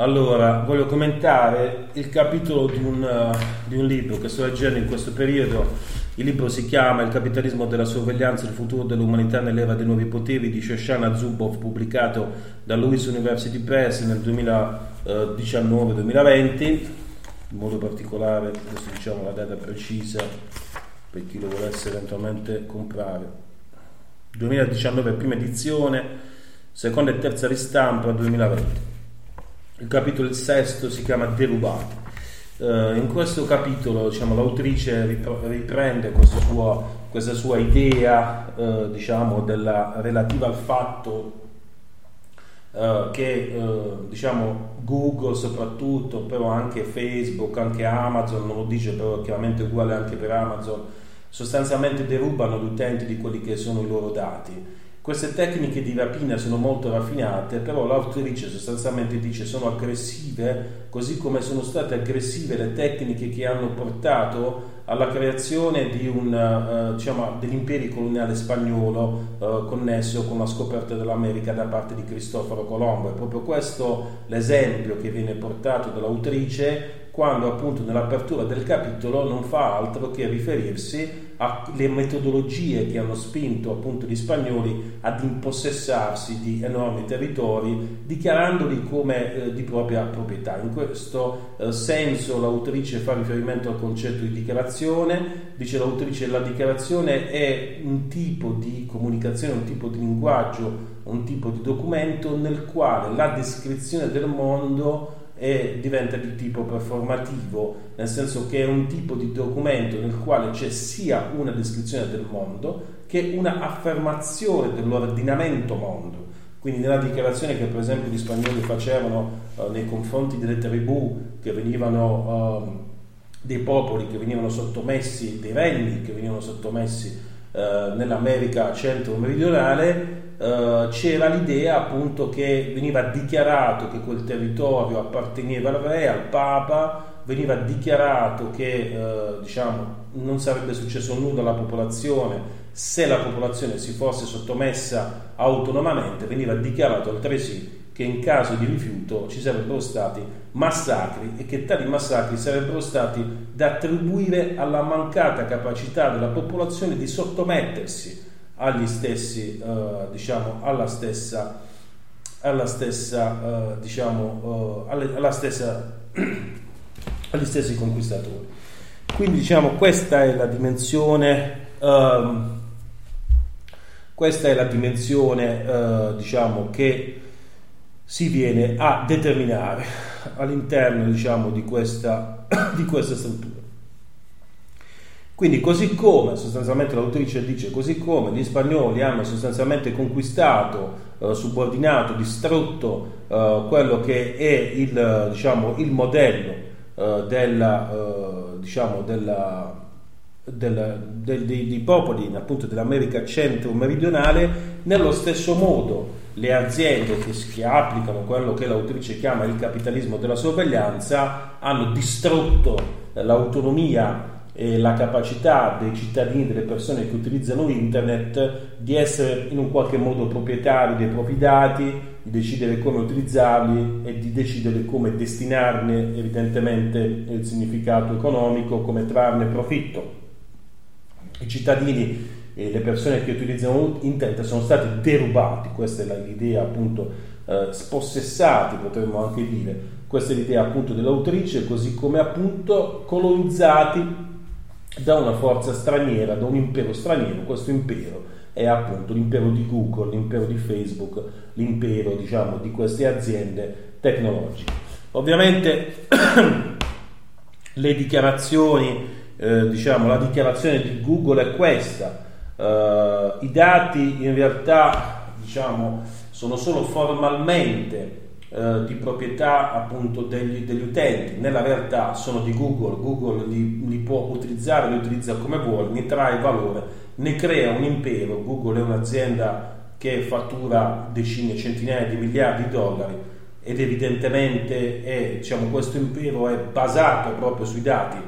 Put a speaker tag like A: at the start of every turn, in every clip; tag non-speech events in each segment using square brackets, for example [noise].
A: Allora, voglio commentare il capitolo di un, uh, di un, libro che sto leggendo in questo periodo. Il libro si chiama Il capitalismo della sorveglianza, il futuro dell'umanità nell'era dei nuovi poteri di Shoshana Zuboff, pubblicato da Lewis University Press nel 2019-2020. In modo particolare, adesso diciamo la data precisa per chi lo volesse eventualmente comprare. 2019 prima edizione, seconda e terza ristampa 2020 il capitolo sesto si chiama Derubati. Uh, in questo capitolo diciamo, l'autrice riprende questa sua, questa sua idea uh, diciamo, della, relativa al fatto uh, che diciamo, Google soprattutto, però anche Facebook, anche Amazon, non lo dice però chiaramente uguale anche per Amazon, sostanzialmente derubano gli utenti di quelli che sono i loro dati queste tecniche di rapina sono molto raffinate, però l'autrice sostanzialmente dice sono aggressive, così come sono state aggressive le tecniche che hanno portato alla creazione un, uh, diciamo, dell'impero coloniale spagnolo uh, connesso con la scoperta dell'America da parte di Cristoforo Colombo. È proprio questo l'esempio che viene portato dall'autrice quando appunto nell'apertura del capitolo non fa altro che riferirsi alle metodologie che hanno spinto appunto gli spagnoli ad impossessarsi di enormi territori dichiarandoli come eh, di propria proprietà. In questo eh, senso l'autrice fa riferimento al concetto di dichiarazione, dice l'autrice la dichiarazione è un tipo di comunicazione, un tipo di linguaggio, un tipo di documento nel quale la descrizione del mondo e diventa di tipo performativo, nel senso che è un tipo di documento nel quale c'è sia una descrizione del mondo che una affermazione dell'ordinamento mondo. Quindi nella dichiarazione che per esempio gli spagnoli facevano uh, nei confronti delle tribù che venivano, uh, dei popoli che venivano sottomessi, dei regni che venivano sottomessi uh, nell'America centro-meridionale, Uh, c'era l'idea appunto che veniva dichiarato che quel territorio apparteneva al re, al papa, veniva dichiarato che uh, diciamo, non sarebbe successo nulla alla popolazione se la popolazione si fosse sottomessa autonomamente, veniva dichiarato altresì che in caso di rifiuto ci sarebbero stati massacri e che tali massacri sarebbero stati da attribuire alla mancata capacità della popolazione di sottomettersi agli stessi, uh, diciamo, alla stessa, alla stessa, uh, diciamo, uh, alle, alla stessa, [clears throat] agli stessi conquistatori. Quindi diciamo questa è la dimensione, um, questa è la dimensione diciamo che si viene a determinare all'interno diciamo di questa, [clears throat] di questa struttura. Quindi così come, sostanzialmente l'autrice dice, così come gli spagnoli hanno sostanzialmente conquistato, eh, subordinato, distrutto eh, quello che è il, diciamo, il modello eh, della, eh, diciamo, della, del, del, dei, dei, popoli appunto dell'America centro-meridionale, nello stesso modo le aziende che, che, applicano quello che l'autrice chiama il capitalismo della sorveglianza hanno distrutto l'autonomia e la capacità dei cittadini, delle persone che utilizzano internet di essere in un qualche modo proprietari dei propri dati, di decidere come utilizzarli e di decidere come destinarne evidentemente il significato economico, come trarne profitto. I cittadini e le persone che utilizzano internet sono stati derubati, questa è l'idea appunto eh, spossessati potremmo anche dire, questa è l'idea appunto dell'autrice, così come appunto colonizzati da una forza straniera, da un impero straniero, questo impero è appunto l'impero di Google, l'impero di Facebook, l'impero diciamo di queste aziende tecnologiche. Ovviamente [clears throat] le dichiarazioni, eh, diciamo la dichiarazione di Google è questa, eh, i dati in realtà diciamo sono solo formalmente eh, di proprietà appunto degli, degli, utenti, nella realtà sono di Google, Google li, li, può utilizzare, li utilizza come vuole, ne trae valore, ne crea un impero, Google è un'azienda che fattura decine, centinaia di miliardi di dollari ed evidentemente è, diciamo, questo impero è basato proprio sui dati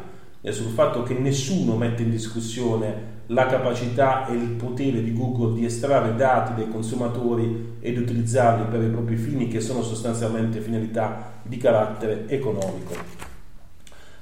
A: e sul fatto che nessuno mette in discussione la capacità e il potere di Google di estrarre dati dai consumatori ed utilizzarli per i propri fini che sono sostanzialmente finalità di carattere economico.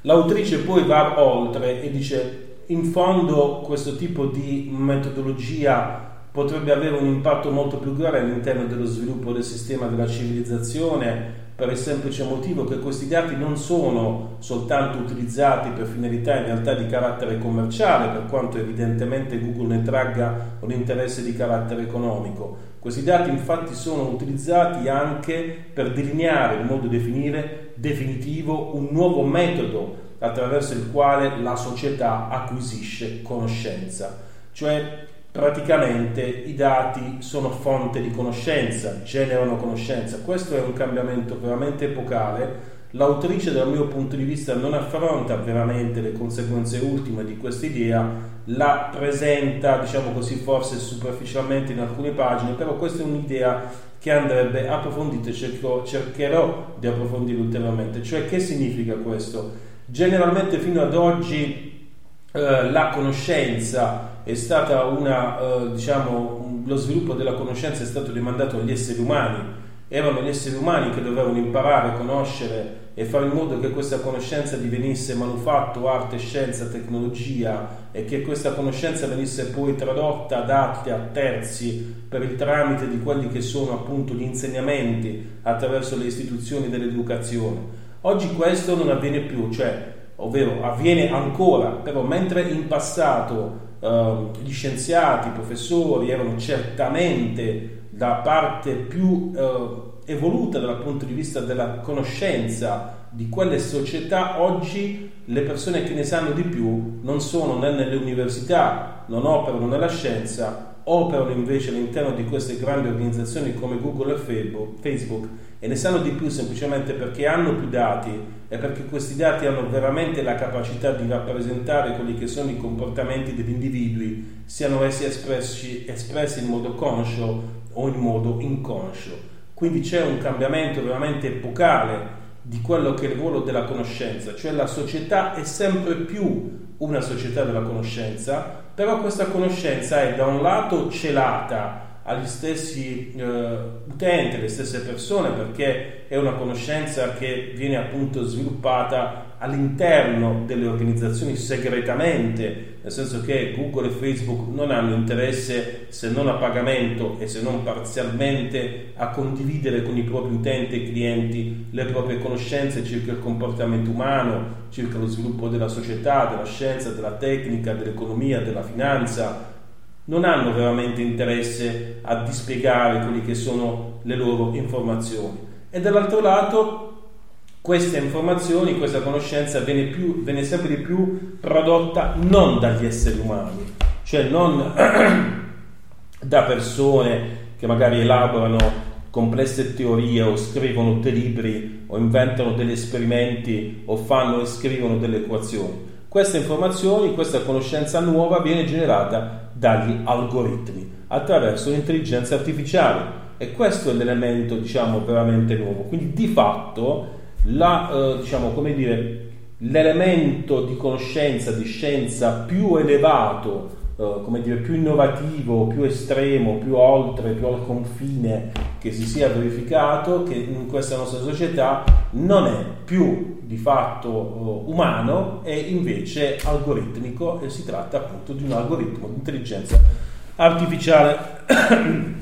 A: L'autrice poi va oltre e dice in fondo questo tipo di metodologia potrebbe avere un impatto molto più grave all'interno dello sviluppo del sistema della civilizzazione per il semplice motivo che questi dati non sono soltanto utilizzati per finalità in realtà di carattere commerciale, per quanto evidentemente Google ne tragga un interesse di carattere economico. Questi dati infatti sono utilizzati anche per delineare in modo definire, definitivo un nuovo metodo attraverso il quale la società acquisisce conoscenza, cioè praticamente i dati sono fonte di conoscenza, generano conoscenza. Questo è un cambiamento veramente epocale. L'autrice dal mio punto di vista non affronta veramente le conseguenze ultime di questa idea, la presenta, diciamo così, forse superficialmente in alcune pagine, però questa è un'idea che andrebbe approfondita e cercherò, cercherò di approfondire ulteriormente. Cioè che significa questo? Generalmente fino ad oggi eh, la conoscenza è stata una, eh, diciamo, lo sviluppo della conoscenza è stato demandato agli esseri umani. Erano gli esseri umani che dovevano imparare, conoscere e fare in modo che questa conoscenza divenisse manufatto, arte, scienza, tecnologia e che questa conoscenza venisse poi tradotta, adatta a terzi per il tramite di quelli che sono appunto gli insegnamenti attraverso le istituzioni dell'educazione. Oggi questo non avviene più, cioè, ovvero avviene ancora, però mentre in passato uh, gli scienziati, i professori erano certamente la parte più uh, evoluta dal punto di vista della conoscenza di quelle società, oggi le persone che ne sanno di più non sono né nelle università, non operano nella scienza, operano invece all'interno di queste grandi organizzazioni come Google e Facebook e ne sanno di più semplicemente perché hanno più dati e perché questi dati hanno veramente la capacità di rappresentare quelli che sono i comportamenti degli individui, siano essi espressi, espressi in modo conscio o in modo inconscio. Quindi c'è un cambiamento veramente epocale di quello che è il ruolo della conoscenza, cioè la società è sempre più una società della conoscenza, però questa conoscenza è da un lato celata agli stessi eh, utenti, alle stesse persone, perché è una conoscenza che viene appunto sviluppata all'interno delle organizzazioni segretamente, nel senso che Google e Facebook non hanno interesse se non a pagamento e se non parzialmente a condividere con i propri utenti e clienti le proprie conoscenze circa il comportamento umano, circa lo sviluppo della società, della scienza, della tecnica, dell'economia, della finanza, non hanno veramente interesse a dispiegare quelle che sono le loro informazioni. E dall'altro lato queste informazioni, questa conoscenza viene, più, viene sempre di più prodotta non dagli esseri umani, cioè non [clears throat] da persone che magari elaborano complesse teorie o scrivono dei libri o inventano degli esperimenti o fanno e scrivono delle equazioni, Queste informazioni, questa conoscenza nuova viene generata dagli algoritmi attraverso l'intelligenza artificiale e questo è l'elemento diciamo veramente nuovo. Quindi di fatto la, eh, diciamo, dire, l'elemento di conoscenza, di scienza più elevato eh, dire, più innovativo, più estremo, più oltre, più al confine che si sia verificato che in questa nostra società non è più di fatto uh, umano e invece algoritmico e si tratta appunto di un algoritmo di intelligenza artificiale. [coughs]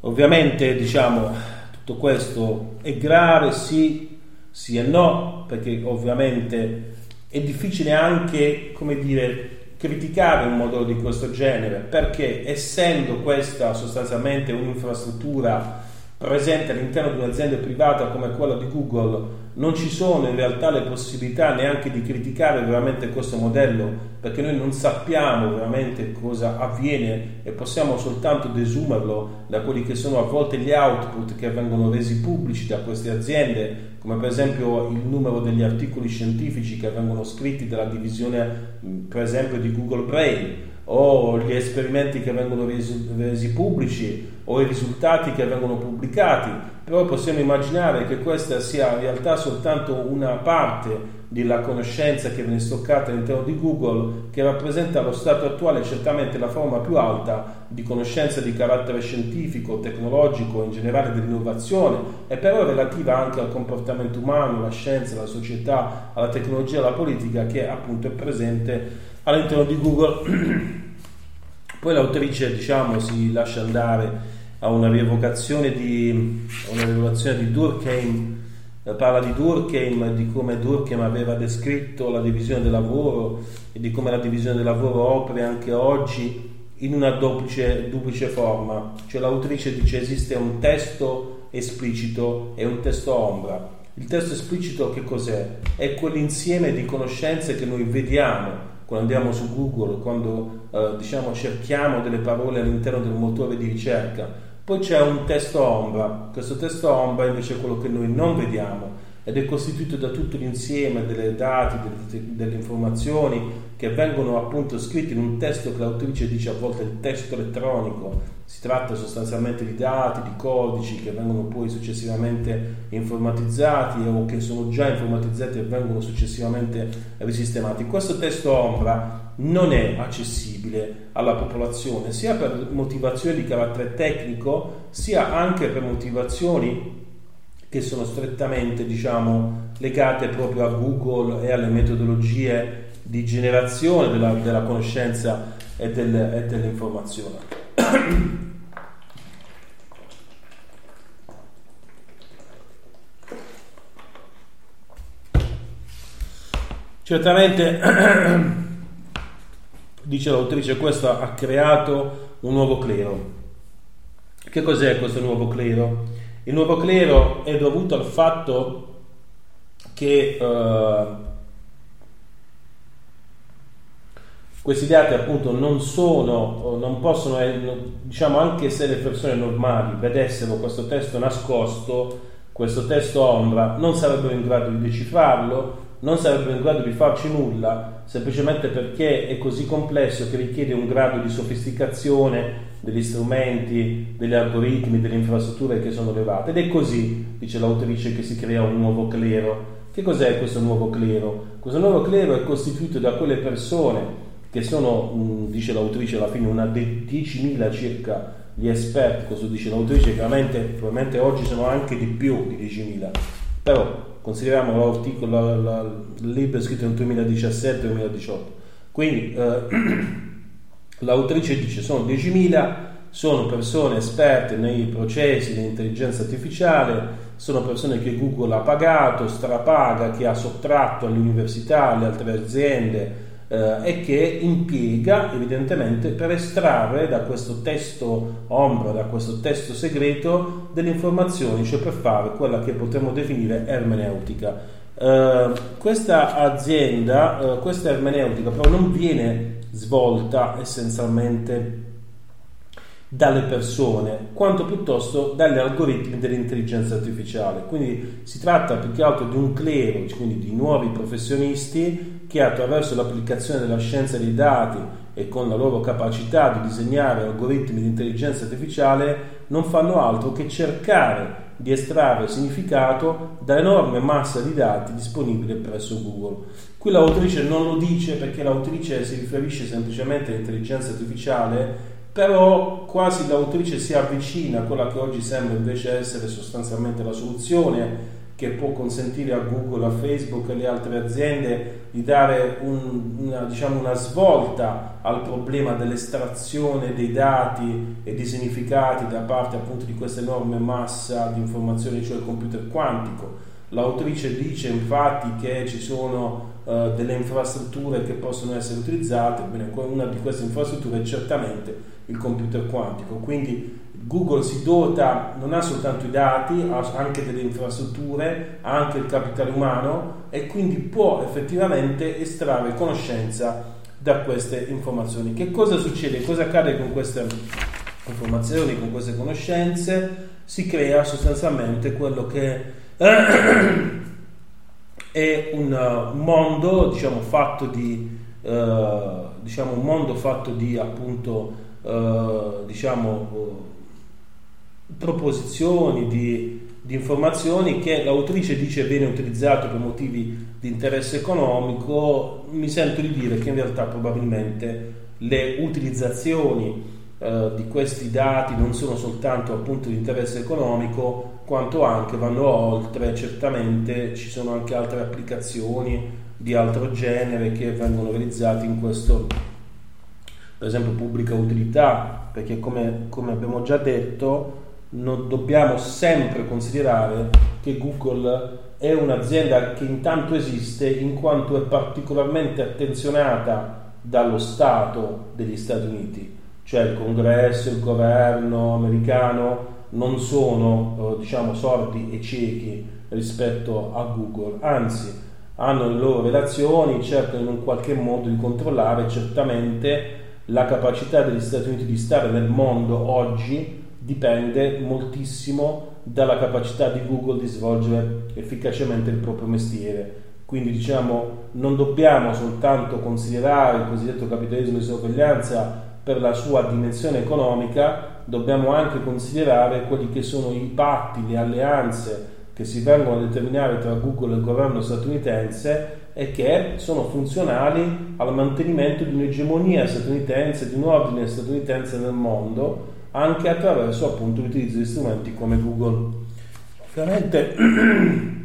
A: Ovviamente diciamo tutto questo è grave, sì, sì e no, perché ovviamente è difficile anche, come dire, criticare un modello di questo genere perché essendo questa sostanzialmente un'infrastruttura presente all'interno di un'azienda privata come quella di Google non ci sono in realtà le possibilità neanche di criticare veramente questo modello perché noi non sappiamo veramente cosa avviene e possiamo soltanto desumerlo da quelli che sono a volte gli output che vengono resi pubblici da queste aziende come per esempio il numero degli articoli scientifici che vengono scritti dalla divisione per esempio di Google Brain o gli esperimenti che vengono resi, resi pubblici o i risultati che vengono pubblicati, però possiamo immaginare che questa sia in realtà soltanto una parte della conoscenza che viene stoccata all'interno di Google, che rappresenta lo stato attuale certamente la forma più alta di conoscenza di carattere scientifico, tecnologico, in generale dell'innovazione, e però relativa anche al comportamento umano, alla scienza, alla società, alla tecnologia, alla politica, che appunto è presente all'interno di Google. [clears throat] Poi l'autrice diciamo, si lascia andare a una rievocazione di, una rievocazione di Durkheim, eh, parla di Durkheim, di come Durkheim aveva descritto la divisione del lavoro e di come la divisione del lavoro opera anche oggi in una duplice, duplice forma. Cioè l'autrice dice esiste un testo esplicito e un testo ombra. Il testo esplicito che cos'è? È quell'insieme di conoscenze che noi vediamo quando andiamo su Google, quando eh, diciamo, cerchiamo delle parole all'interno del motore di ricerca. Poi c'è un testo ombra, questo testo ombra invece è quello che noi non vediamo ed è costituito da tutto l'insieme delle dati, delle, delle, informazioni che vengono appunto scritte in un testo che l'autrice dice a volte il testo elettronico. Si tratta sostanzialmente di dati, di codici che vengono poi successivamente informatizzati o che sono già informatizzati e vengono successivamente risistemati. Questo testo ombra non è accessibile alla popolazione sia per motivazioni di carattere tecnico sia anche per motivazioni che sono strettamente diciamo, legate proprio a Google e alle metodologie di generazione della, della conoscenza e, del, e dell'informazione. Certamente, [clears throat] dice l'autrice, questo ha creato un nuovo clero. Che cos'è questo nuovo clero? Il nuovo clero è dovuto al fatto che eh, questi dati appunto non sono, non possono, diciamo anche se le persone normali vedessero questo testo nascosto, questo testo ombra, non sarebbero in grado di decifrarlo, non sarebbero in grado di farci nulla, semplicemente perché è così complesso che richiede un grado di sofisticazione degli strumenti, degli algoritmi, delle infrastrutture che sono elevate. Ed è così, dice l'autrice, che si crea un nuovo clero. Che cos'è questo nuovo clero? Questo nuovo clero è costituito da quelle persone che sono, mm, dice l'autrice alla fine, una 10.000 circa gli esperti, questo dice l'autrice, chiaramente probabilmente oggi sono anche di più di 10.000, però consideriamo l'articolo, la, la, il libro scritto nel 2017-2018. Quindi eh, [clears throat] L'autrice dice sono 10.000, sono persone esperte nei processi di intelligenza artificiale, sono persone che Google ha pagato, strapaga, che ha sottratto alle università, alle altre aziende eh, e che impiega evidentemente per estrarre da questo testo ombra, da questo testo segreto delle informazioni, cioè per fare quella che potremmo definire ermeneutica. Uh, questa azienda, uh, questa ermeneutica però non viene svolta essenzialmente dalle persone quanto piuttosto dagli algoritmi dell'intelligenza artificiale. Quindi si tratta più che altro di un clero, quindi di nuovi professionisti che attraverso l'applicazione della scienza dei dati e con la loro capacità di disegnare algoritmi di intelligenza artificiale non fanno altro che cercare di estrarre significato dall'enorme massa di dati disponibile presso Google. Qui l'autrice non lo dice perché l'autrice si riferisce semplicemente all'intelligenza artificiale, però quasi l'autrice si avvicina a quella che oggi sembra invece essere sostanzialmente la soluzione che può consentire a Google, a Facebook e alle altre aziende di dare un, una, diciamo, una svolta al problema dell'estrazione dei dati e dei significati da parte appunto di questa enorme massa di informazioni, cioè il computer quantico. L'autrice dice infatti che ci sono uh, delle infrastrutture che possono essere utilizzate, bene, una di queste infrastrutture è certamente il computer quantico, quindi Google si dota, non ha soltanto i dati, ha anche delle infrastrutture, ha anche il capitale umano e quindi può effettivamente estrarre conoscenza da queste informazioni. Che cosa succede? Cosa accade con queste informazioni, con queste conoscenze? Si crea sostanzialmente quello che [coughs] è un mondo, diciamo, fatto di, uh, diciamo, un mondo fatto di appunto, uh, diciamo, proposizioni, di, di, informazioni che l'autrice dice viene utilizzato per motivi di interesse economico, mi sento di dire che in realtà probabilmente le utilizzazioni eh, di questi dati non sono soltanto appunto di interesse economico, quanto anche vanno oltre, certamente ci sono anche altre applicazioni di altro genere che vengono realizzate in questo, per esempio pubblica utilità, perché come, come abbiamo già detto, non dobbiamo sempre considerare che Google è un'azienda che intanto esiste in quanto è particolarmente attenzionata dallo Stato degli Stati Uniti, cioè il congresso, il governo americano non sono eh, diciamo sordi e ciechi rispetto a Google, anzi hanno le loro relazioni, cercano in un qualche modo di controllare certamente la capacità degli Stati Uniti di stare nel mondo oggi dipende moltissimo dalla capacità di Google di svolgere efficacemente il proprio mestiere. Quindi diciamo non dobbiamo soltanto considerare il cosiddetto capitalismo di sorveglianza per la sua dimensione economica, dobbiamo anche considerare quelli che sono i patti, le alleanze che si vengono a determinare tra Google e il governo statunitense e che sono funzionali al mantenimento di un'egemonia statunitense, di un ordine statunitense nel mondo anche attraverso appunto l'utilizzo di strumenti come Google. Ovviamente, [clears throat]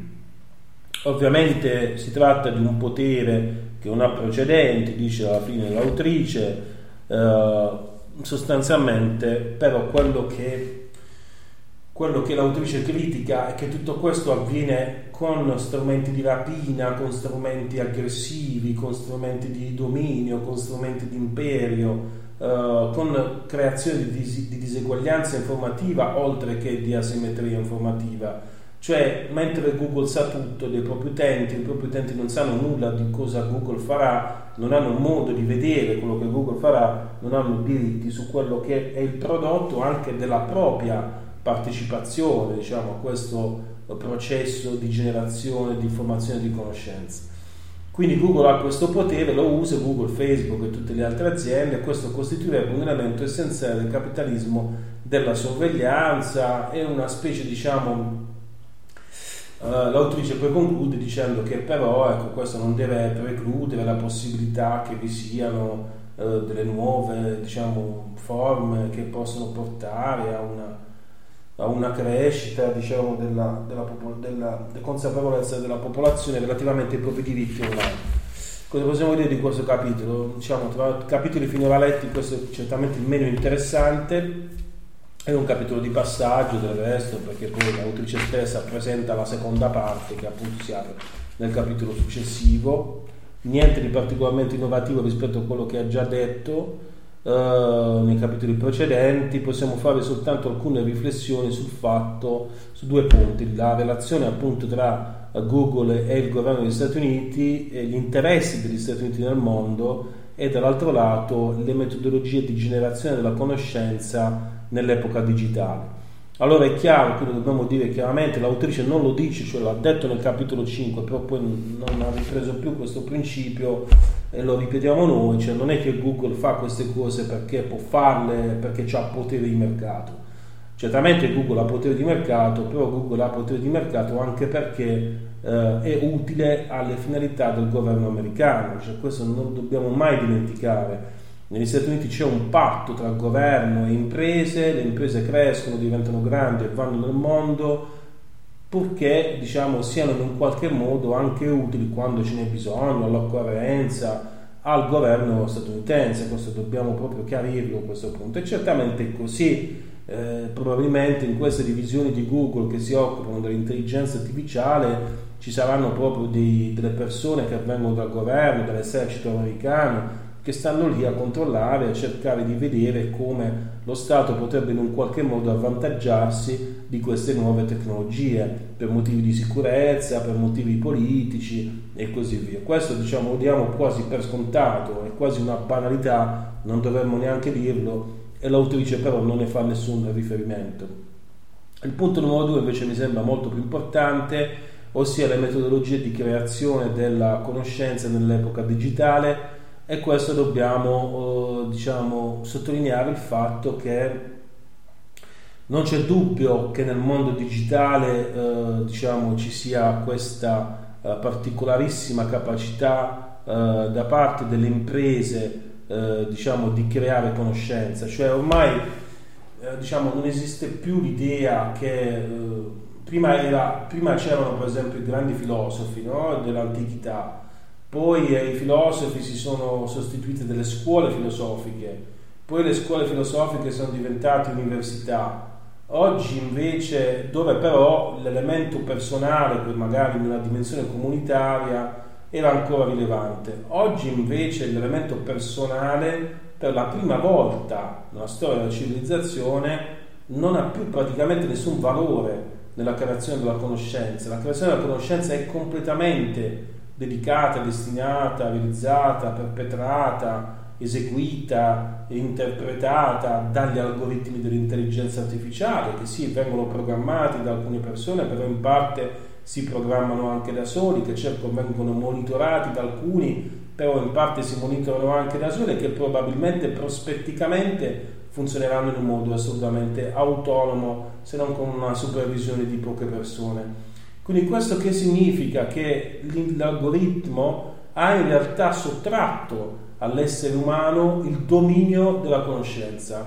A: ovviamente si tratta di un potere che non ha precedenti, dice alla fine l'autrice, eh, sostanzialmente però quello che, quello che l'autrice critica è che tutto questo avviene con strumenti di rapina, con strumenti aggressivi, con strumenti di dominio, con strumenti di imperio, Uh, con creazione di, dis- di, diseguaglianza informativa oltre che di asimmetria informativa. Cioè, mentre Google sa tutto dei propri utenti, i propri utenti non sanno nulla di cosa Google farà, non hanno modo di vedere quello che Google farà, non hanno diritti su quello che è il prodotto anche della propria partecipazione diciamo, a questo processo di generazione di informazione e di conoscenza. Quindi Google ha questo potere, lo usa Google, Facebook e tutte le altre aziende, questo costituirebbe un elemento essenziale del capitalismo della sorveglianza e una specie, diciamo, l'autrice poi conclude dicendo che però ecco, questo non deve precludere la possibilità che vi siano uh, delle nuove diciamo, forme che possono portare a una a una crescita diciamo, della, della, della, della, consapevolezza della popolazione relativamente ai propri diritti online. Cosa possiamo dire di questo capitolo? Diciamo, tra capitoli finora letti, questo è certamente il meno interessante, è un capitolo di passaggio del resto, perché poi l'autrice stessa presenta la seconda parte che appunto si apre nel capitolo successivo. Niente di particolarmente innovativo rispetto a quello che ha già detto, Uh, nei capitoli precedenti, possiamo fare soltanto alcune riflessioni sul fatto, su due punti, la relazione appunto tra Google e il governo degli Stati Uniti, e gli interessi degli Stati Uniti nel mondo e dall'altro lato le metodologie di generazione della conoscenza nell'epoca digitale. Allora è chiaro, quindi dobbiamo dire chiaramente, l'autrice non lo dice, cioè l'ha detto nel capitolo 5, però poi non ha ripreso più questo principio e lo ripetiamo noi, cioè non è che Google fa queste cose perché può farle, perché ha potere di mercato. Certamente Google ha potere di mercato, però Google ha potere di mercato anche perché eh, è utile alle finalità del governo americano, cioè questo non dobbiamo mai dimenticare negli Stati Uniti c'è un patto tra governo e imprese, le imprese crescono, diventano grandi e vanno nel mondo purché diciamo, siano in qualche modo anche utili quando ce n'è bisogno, all'occorrenza, al governo statunitense, questo dobbiamo proprio chiarirlo a questo punto. E certamente è così, eh, probabilmente in queste divisioni di Google che si occupano dell'intelligenza artificiale ci saranno proprio dei, delle persone che vengono dal governo, dall'esercito americano, che stanno lì a controllare, a cercare di vedere come lo Stato potrebbe in un qualche modo avvantaggiarsi di queste nuove tecnologie per motivi di sicurezza, per motivi politici e così via. Questo diciamo lo diamo quasi per scontato, è quasi una banalità, non dovremmo neanche dirlo e l'autrice però non ne fa nessun riferimento. Il punto numero due invece mi sembra molto più importante, ossia le metodologie di creazione della conoscenza nell'epoca digitale e questo dobbiamo eh, diciamo, sottolineare il fatto che non c'è dubbio che nel mondo digitale eh, diciamo, ci sia questa eh, particolarissima capacità da parte delle imprese diciamo, di creare conoscenza, cioè ormai diciamo, non esiste più l'idea che prima, era, prima, c'erano per esempio i grandi filosofi no? dell'antichità poi ai filosofi si sono sostituite delle scuole filosofiche, poi le scuole filosofiche sono diventate università. Oggi invece, dove però l'elemento personale, magari in una dimensione comunitaria, era ancora rilevante. Oggi invece l'elemento personale, per la prima volta nella storia della civilizzazione, non ha più praticamente nessun valore nella creazione della conoscenza. La creazione della conoscenza è completamente dedicata, destinata, realizzata, perpetrata, eseguita e interpretata dagli algoritmi dell'intelligenza artificiale che sì, vengono programmati da alcune persone, però in parte si programmano anche da soli, che certo vengono monitorati da alcuni, però in parte si monitorano anche da soli che probabilmente prospetticamente funzioneranno in un modo assolutamente autonomo se non con una supervisione di poche persone. Quindi questo che significa? Che l'algoritmo ha in realtà sottratto all'essere umano il dominio della conoscenza.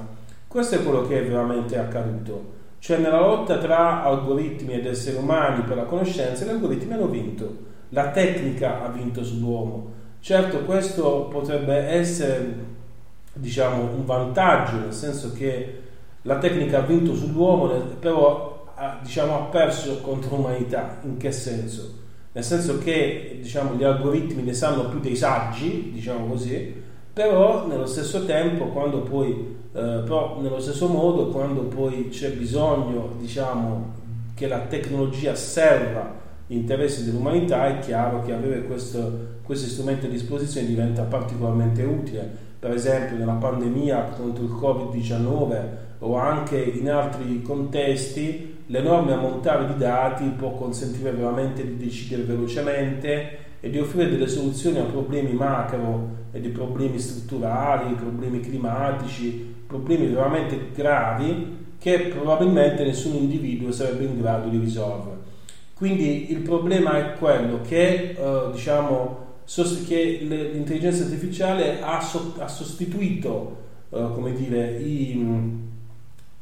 A: Questo è quello che è veramente accaduto. Cioè nella lotta tra algoritmi ed esseri umani per la conoscenza, gli algoritmi hanno vinto. La tecnica ha vinto sull'uomo. Certo, questo potrebbe essere, diciamo, un vantaggio, nel senso che la tecnica ha vinto sull'uomo, però ha, diciamo, ha perso contro l'umanità. In che senso? Nel senso che diciamo, gli algoritmi ne sanno più dei saggi, diciamo così, però nello stesso tempo, quando poi, eh, nello stesso modo, quando poi c'è bisogno diciamo, che la tecnologia serva gli interessi dell'umanità, è chiaro che avere questo, questi strumenti a disposizione diventa particolarmente utile. Per esempio nella pandemia contro il Covid-19 o anche in altri contesti l'enorme ammontare di dati può consentire veramente di decidere velocemente e di offrire delle soluzioni a problemi macro e di problemi strutturali, problemi climatici, problemi veramente gravi che probabilmente nessun individuo sarebbe in grado di risolvere. Quindi il problema è quello che, eh, diciamo, che l'intelligenza artificiale ha, so- ha sostituito eh, come dire, i,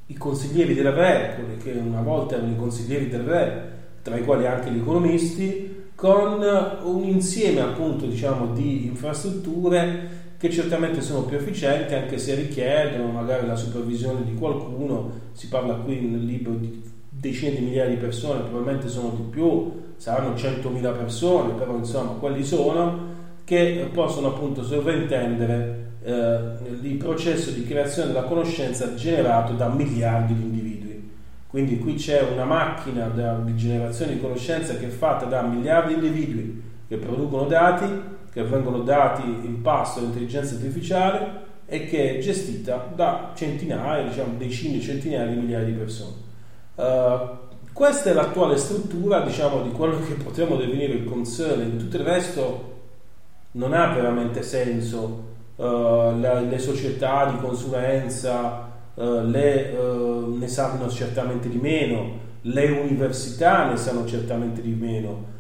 A: i consiglieri del re, quelli che una volta erano i consiglieri del re, tra i quali anche gli economisti, con un insieme appunto diciamo di infrastrutture che certamente sono più efficienti anche se richiedono magari la supervisione di qualcuno, si parla qui nel libro di decine di migliaia di persone, probabilmente sono di più, saranno 100.000 persone, però insomma quelli sono che possono appunto sovrintendere eh, il processo di creazione della conoscenza generato da miliardi di individui. Quindi qui c'è una macchina di generazione di conoscenza che è fatta da miliardi di individui che producono dati, che vengono dati in pasto all'intelligenza artificiale e che è gestita da centinaia, diciamo decine, centinaia di migliaia di persone. Uh, questa è l'attuale struttura, diciamo, di quello che potremmo definire il concerning. Tutto il resto non ha veramente senso. Uh, le, le, società di consulenza uh, le, uh, ne sanno certamente di meno, le università ne sanno certamente di meno.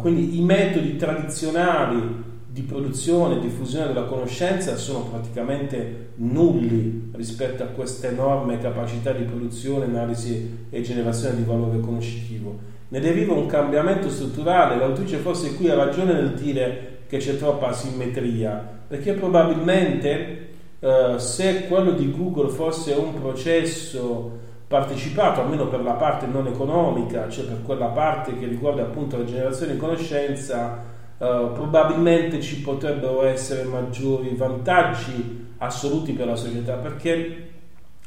A: quindi i metodi tradizionali di produzione e diffusione della conoscenza sono praticamente nulli rispetto a questa enorme capacità di produzione, analisi e generazione di valore conoscitivo. Ne deriva un cambiamento strutturale, l'autrice forse qui ha ragione nel dire che c'è troppa asimmetria, perché probabilmente eh, se quello di Google fosse un processo partecipato, almeno per la parte non economica, cioè per quella parte che riguarda appunto la generazione di conoscenza, Uh, probabilmente ci potrebbero essere maggiori vantaggi assoluti per la società perché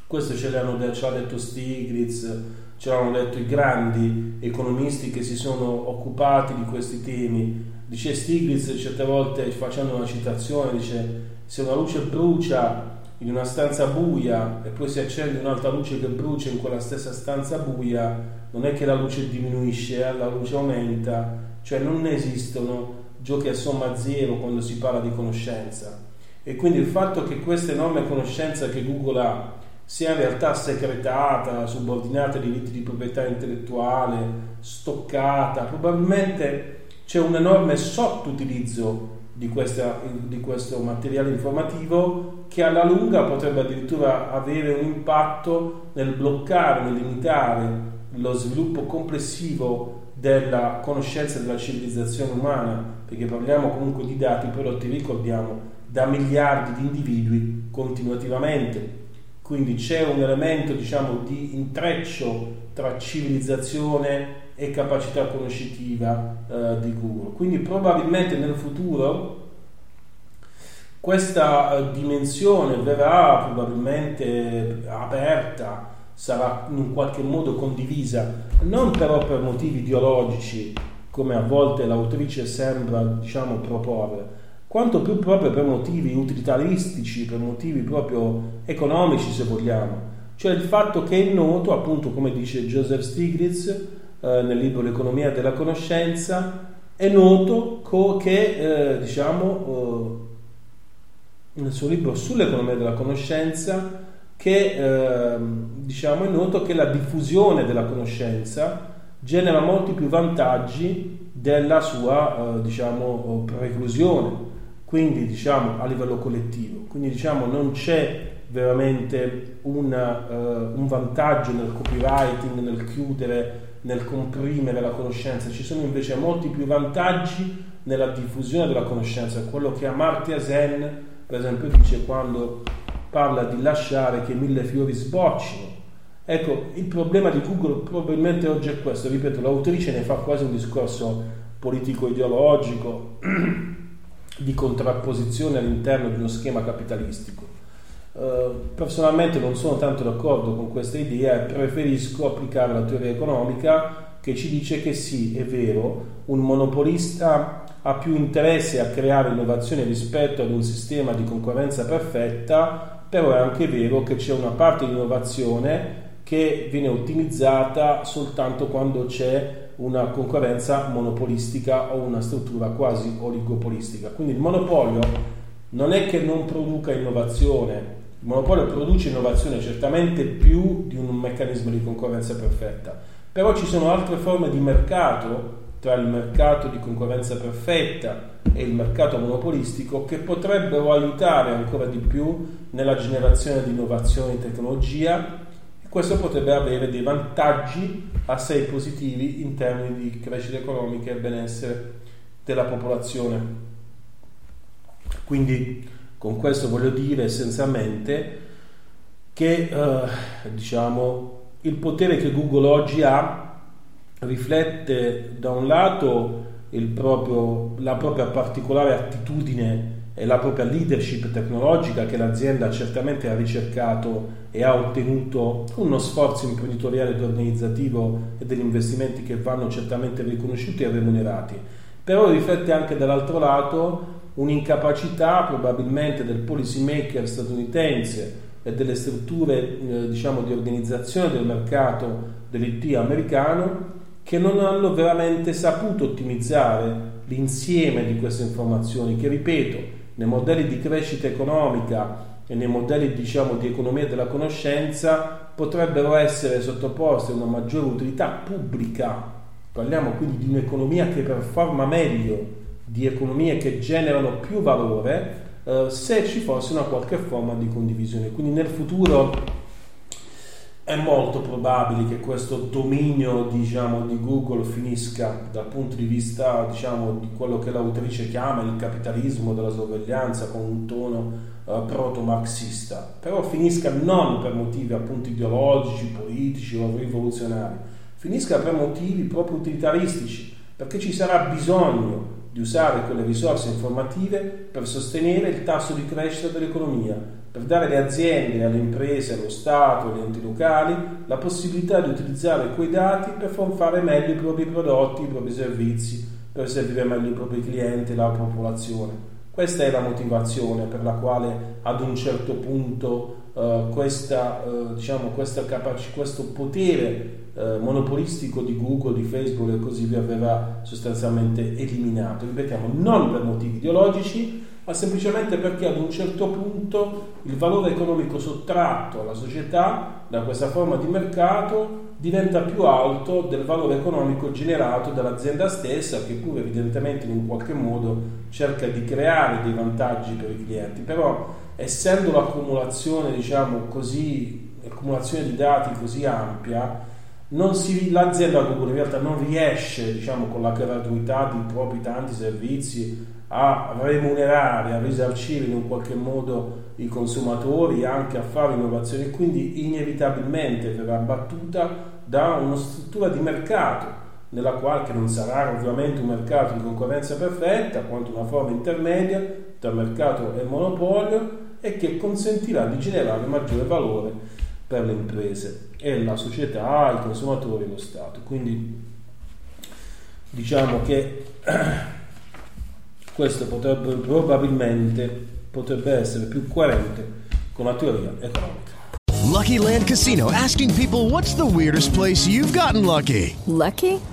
A: questo ce, l'hanno, ce l'ha detto Stiglitz, ce l'hanno detto i grandi economisti che si sono occupati di questi temi. Dice Stiglitz certe volte facendo una citazione, dice se una luce brucia in una stanza buia e poi si accende un'altra luce che brucia in quella stessa stanza buia, non è che la luce diminuisce, eh, la luce aumenta, cioè non esistono giochi a somma zero quando si parla di conoscenza. E quindi il fatto che questa enorme conoscenza che Google ha sia in realtà segretata, subordinata ai diritti di proprietà intellettuale, stoccata, probabilmente c'è un enorme sottoutilizzo di, questa, di questo materiale informativo che alla lunga potrebbe addirittura avere un impatto nel bloccare, nel limitare lo sviluppo complessivo della conoscenza della civilizzazione umana, perché parliamo comunque di dati prodotti, ricordiamo, da miliardi di individui continuativamente. Quindi c'è un elemento, diciamo, di intreccio tra civilizzazione e capacità conoscitiva eh, di Google. Quindi probabilmente nel futuro questa eh, dimensione verrà probabilmente aperta sarà in qualche modo condivisa, non però per motivi ideologici, come a volte l'autrice sembra diciamo, proporre, quanto più proprio per motivi utilitaristici, per motivi proprio economici se vogliamo. Cioè il fatto che è noto, appunto come dice Joseph Stiglitz eh, nel libro L'economia della conoscenza, è noto co- che, eh, diciamo, eh, nel suo libro sull'economia della conoscenza, che eh, diciamo è noto che la diffusione della conoscenza genera molti più vantaggi della sua eh, diciamo preclusione quindi diciamo a livello collettivo. Quindi diciamo non c'è veramente una, uh, un vantaggio nel copywriting nel chiudere nel comprimere la conoscenza. Ci sono invece molti più vantaggi nella diffusione della conoscenza. Quello che Amartya Sen per esempio dice quando parla di lasciare che mille fiori sboccino. Ecco, il problema di Google probabilmente oggi è questo, ripeto, l'autrice ne fa quasi un discorso politico-ideologico [clears throat] di contrapposizione all'interno di uno schema capitalistico. Uh, personalmente non sono tanto d'accordo con questa idea e preferisco applicare la teoria economica che ci dice che sì, è vero, un monopolista ha più interesse a creare innovazione rispetto ad un sistema di concorrenza perfetta però è anche vero che c'è una parte di innovazione che viene ottimizzata soltanto quando c'è una concorrenza monopolistica o una struttura quasi oligopolistica. Quindi il monopolio non è che non produca innovazione, il monopolio produce innovazione certamente più di un meccanismo di concorrenza perfetta, però ci sono altre forme di mercato tra il mercato di concorrenza perfetta e il mercato monopolistico che potrebbero aiutare ancora di più nella generazione di innovazione e tecnologia e questo potrebbe avere dei vantaggi assai positivi in termini di crescita economica e benessere della popolazione. Quindi con questo voglio dire essenzialmente che eh, diciamo, il potere che Google oggi ha riflette da un lato proprio, la propria particolare attitudine e la propria leadership tecnologica che l'azienda certamente ha ricercato e ha ottenuto con uno sforzo imprenditoriale ed organizzativo e degli investimenti che vanno certamente riconosciuti e remunerati. però riflette anche dall'altro lato un'incapacità probabilmente del policy maker statunitense e delle strutture eh, diciamo, di organizzazione del mercato dell'IT americano che non hanno veramente saputo ottimizzare l'insieme di queste informazioni che, ripeto, nei modelli di crescita economica e nei modelli diciamo, di economia della conoscenza potrebbero essere sottoposte a una maggiore utilità pubblica. Parliamo quindi di un'economia che performa meglio, di economie che generano più valore eh, se ci fosse una qualche forma di condivisione. Quindi nel futuro è molto probabile che questo dominio diciamo, di Google finisca dal punto di vista diciamo, di quello che l'autrice chiama il capitalismo della sorveglianza con un tono uh, proto-marxista, però finisca non per motivi appunto ideologici, politici o rivoluzionari, finisca per motivi proprio utilitaristici, perché ci sarà bisogno di usare quelle risorse informative per sostenere il tasso di crescita dell'economia per dare alle aziende, alle imprese, allo Stato, agli enti locali la possibilità di utilizzare quei dati per fare meglio i propri prodotti, i propri servizi, per servire meglio i propri clienti la popolazione. Questa è la motivazione per la quale ad un certo punto uh, questa, uh, diciamo, questa capac- questo potere uh, monopolistico di Google, di Facebook e così via verrà sostanzialmente eliminato. Ripetiamo, non per motivi ideologici, ma semplicemente perché ad un certo punto il valore economico sottratto alla società da questa forma di mercato diventa più alto del valore economico generato dall'azienda stessa che pure evidentemente in un qualche modo cerca di creare dei vantaggi per i clienti. Però essendo l'accumulazione diciamo così l'accumulazione di dati così ampia si, l'azienda Google in realtà non riesce diciamo con la gratuità di propri tanti servizi a remunerare, a risarcire in un qualche modo i consumatori, anche a fare innovazioni quindi inevitabilmente verrà battuta da una struttura di mercato nella quale che non sarà ovviamente un mercato di concorrenza perfetta, quanto una forma intermedia tra mercato e monopolio e che consentirà di generare maggiore valore per le imprese e la società, i consumatori e lo Stato. Quindi diciamo che [clears throat] Questo potrebbe, probabilmente potrebbe essere più coerente con la teoria economica.
B: Lucky Land Casino asking people what's the weirdest place you've gotten lucky?
C: Lucky?